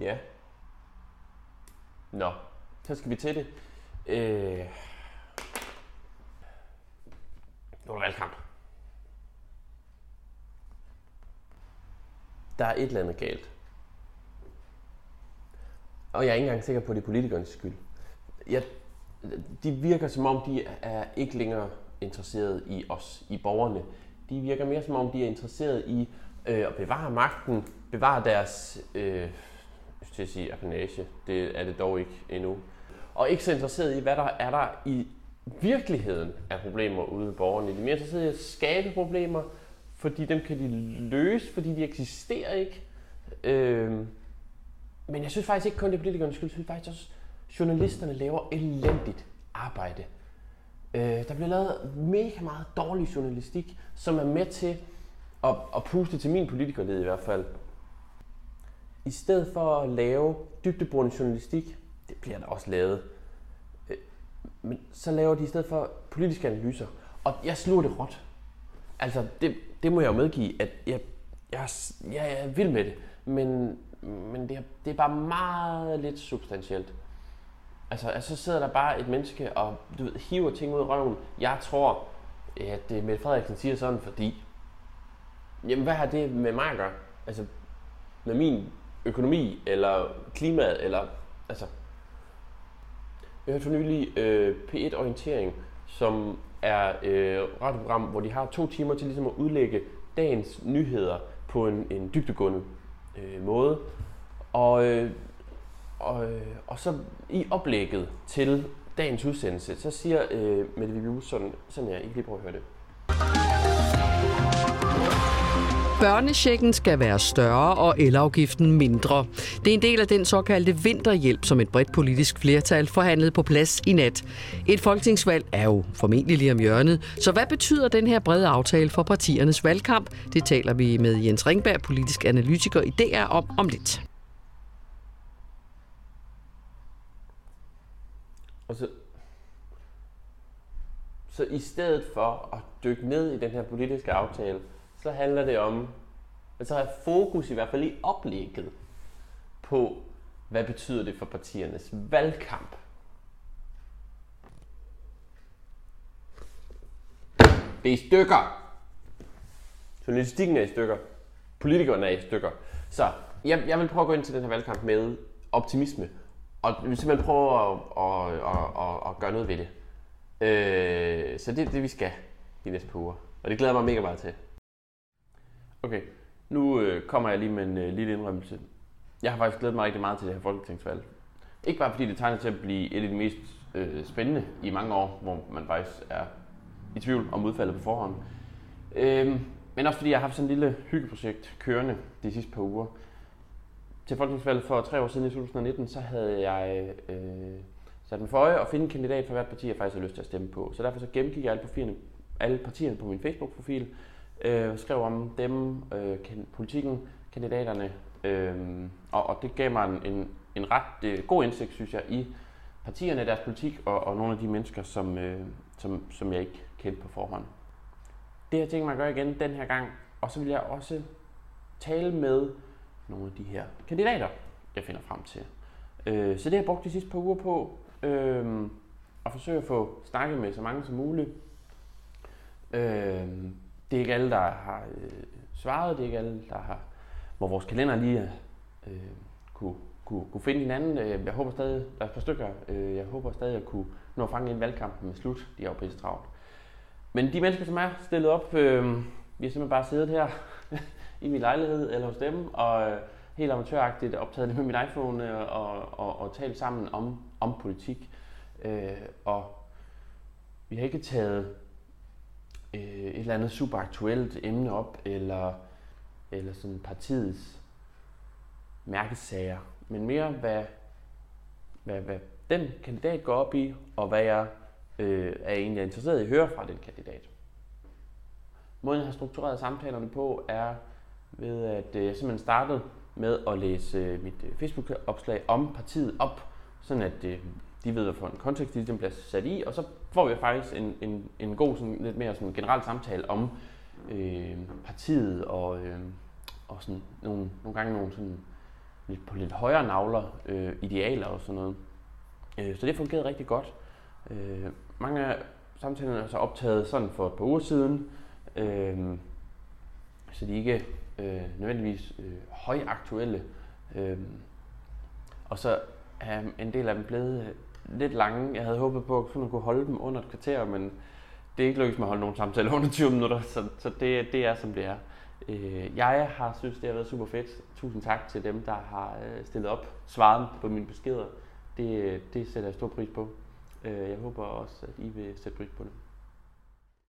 Ja. Nå, så skal vi til det. Øh... Nu er der valgkamp. Der er et eller andet galt. Og jeg er ikke engang sikker på, at det er politikernes skyld. Jeg, de virker som om, de er ikke længere interesseret i os, i borgerne. De virker mere som om, de er interesseret i øh, at bevare magten, bevare deres, øh, til at sige apanage, det er det dog ikke endnu. Og ikke så interesseret i, hvad der er der i virkeligheden af problemer ude ved borgerne. De er mere interesseret i at skabe problemer, fordi dem kan de løse, fordi de eksisterer ikke. Øhm, men jeg synes faktisk ikke kun det er politikernes skyld, jeg synes faktisk også, at journalisterne laver elendigt arbejde. Øh, der bliver lavet mega meget dårlig journalistik, som er med til at, at puste til min politikerled i hvert fald. I stedet for at lave dybdeborende journalistik, det bliver der også lavet, øh, men så laver de i stedet for politiske analyser. Og jeg sluger det råt. Altså, det, det må jeg jo medgive, at jeg, jeg, jeg er vild med det. Men, men det, er, det er bare meget lidt substantielt. Altså, altså, så sidder der bare et menneske og du ved, hiver ting ud af røven. Jeg tror, at det Mette Frederiksen siger sådan, fordi... Jamen, hvad har det med mig at gøre? Altså, med min økonomi, eller klimaet, eller... Altså... Jeg hørte for nylig øh, P1 Orientering, som er øh, radioprogram, hvor de har to timer til ligesom at udlægge dagens nyheder på en, en dybdegående øh, måde. Og, øh, og, øh, og så i oplægget til dagens udsendelse, så siger øh, Mette Viby sådan, sådan her, I kan lige prøve at høre det. Børnechecken skal være større og elafgiften mindre. Det er en del af den såkaldte vinterhjælp, som et bredt politisk flertal forhandlede på plads i nat. Et folketingsvalg er jo formentlig lige om hjørnet, så hvad betyder den her brede aftale for partiernes valgkamp? Det taler vi med Jens Ringberg, politisk analytiker i DR om om lidt. Og så, så i stedet for at dykke ned i den her politiske aftale, så handler det om, at så har fokus i hvert fald i oplægget på, hvad betyder det for partiernes valgkamp. Det er i stykker. Journalistikken er i stykker. Politikerne er i stykker. Så jeg, jeg vil prøve at gå ind til den her valgkamp med optimisme. Og vi vil simpelthen prøve at, at, at, at, at gøre noget ved det. Øh, så det er det, vi skal de næste par uger. Og det glæder jeg mig mega meget til. Okay, nu øh, kommer jeg lige med en øh, lille indrømmelse. Jeg har faktisk glædet mig rigtig meget til det her folketingsvalg. Ikke bare fordi det tegner til at blive et af de mest øh, spændende i mange år, hvor man faktisk er i tvivl om udfaldet på forhånd. Øh, men også fordi jeg har haft sådan et lille hyggeprojekt kørende de sidste par uger. Til folketingsvalget for tre år siden i 2019, så havde jeg øh, sat mig for øje at finde en kandidat for hvert parti, jeg faktisk har lyst til at stemme på. Så derfor så gennemgik jeg alle, profilerne, alle partierne på min Facebook-profil, øh, skrev om dem, øh, politikken, kandidaterne, øh, og, og det gav mig en, en, en ret øh, god indsigt, synes jeg, i partierne, deres politik og, og nogle af de mennesker, som, øh, som, som jeg ikke kendte på forhånd. Det har jeg tænkt mig at gøre igen den her gang, og så vil jeg også tale med nogle af de her kandidater, jeg finder frem til. Øh, så det har jeg brugt de sidste par uger på, øh, at forsøge at få snakket med så mange som muligt. Øh, det er ikke alle, der har øh, svaret, det er ikke alle, der har, hvor vores kalender lige øh, kunne, kunne, kunne finde hinanden. Øh, jeg håber stadig, der er et par stykker, øh, jeg håber stadig at kunne nå at fange en valgkampen med slut. De er jo pisse travlt. Men de mennesker, som er stillet op, øh, vi har simpelthen bare siddet her i min lejlighed eller hos dem, og øh, helt amatøragtigt optaget det med min iPhone øh, og, og, og talt sammen om, om politik. Øh, og vi har ikke taget eller andet super aktuelt emne op, eller, eller sådan partiets mærkesager, men mere hvad, hvad, hvad den kandidat går op i, og hvad jeg øh, er egentlig interesseret i at høre fra den kandidat. Måden jeg har struktureret samtalerne på er ved, at øh, jeg simpelthen startede med at læse øh, mit øh, Facebook-opslag om partiet op, sådan at øh, de ved, hvad for en kontekst de ligesom bliver sat i, og så får vi faktisk en, en, en god, sådan, lidt mere sådan generel samtale om øh, partiet og, øh, og sådan nogle, nogle gange nogle sådan lidt, på lidt højere navler, øh, idealer og sådan noget. Øh, så det fungerede rigtig godt. Øh, mange af samtalerne er så optaget sådan for et par uger siden, øh, så de ikke øh, nødvendigvis øh, højaktuelle. Øh, og så er en del af dem blevet lidt lange. Jeg havde håbet på, at man kunne holde dem under et kvarter, men det er ikke lykkedes mig at holde nogen samtale under 20 minutter, så, så det, det er som det er. Øh, jeg har synes, det har været super fedt. Tusind tak til dem, der har øh, stillet op, svaret på mine beskeder. Det, øh, det sætter jeg stor pris på. Øh, jeg håber også, at I vil sætte pris på det.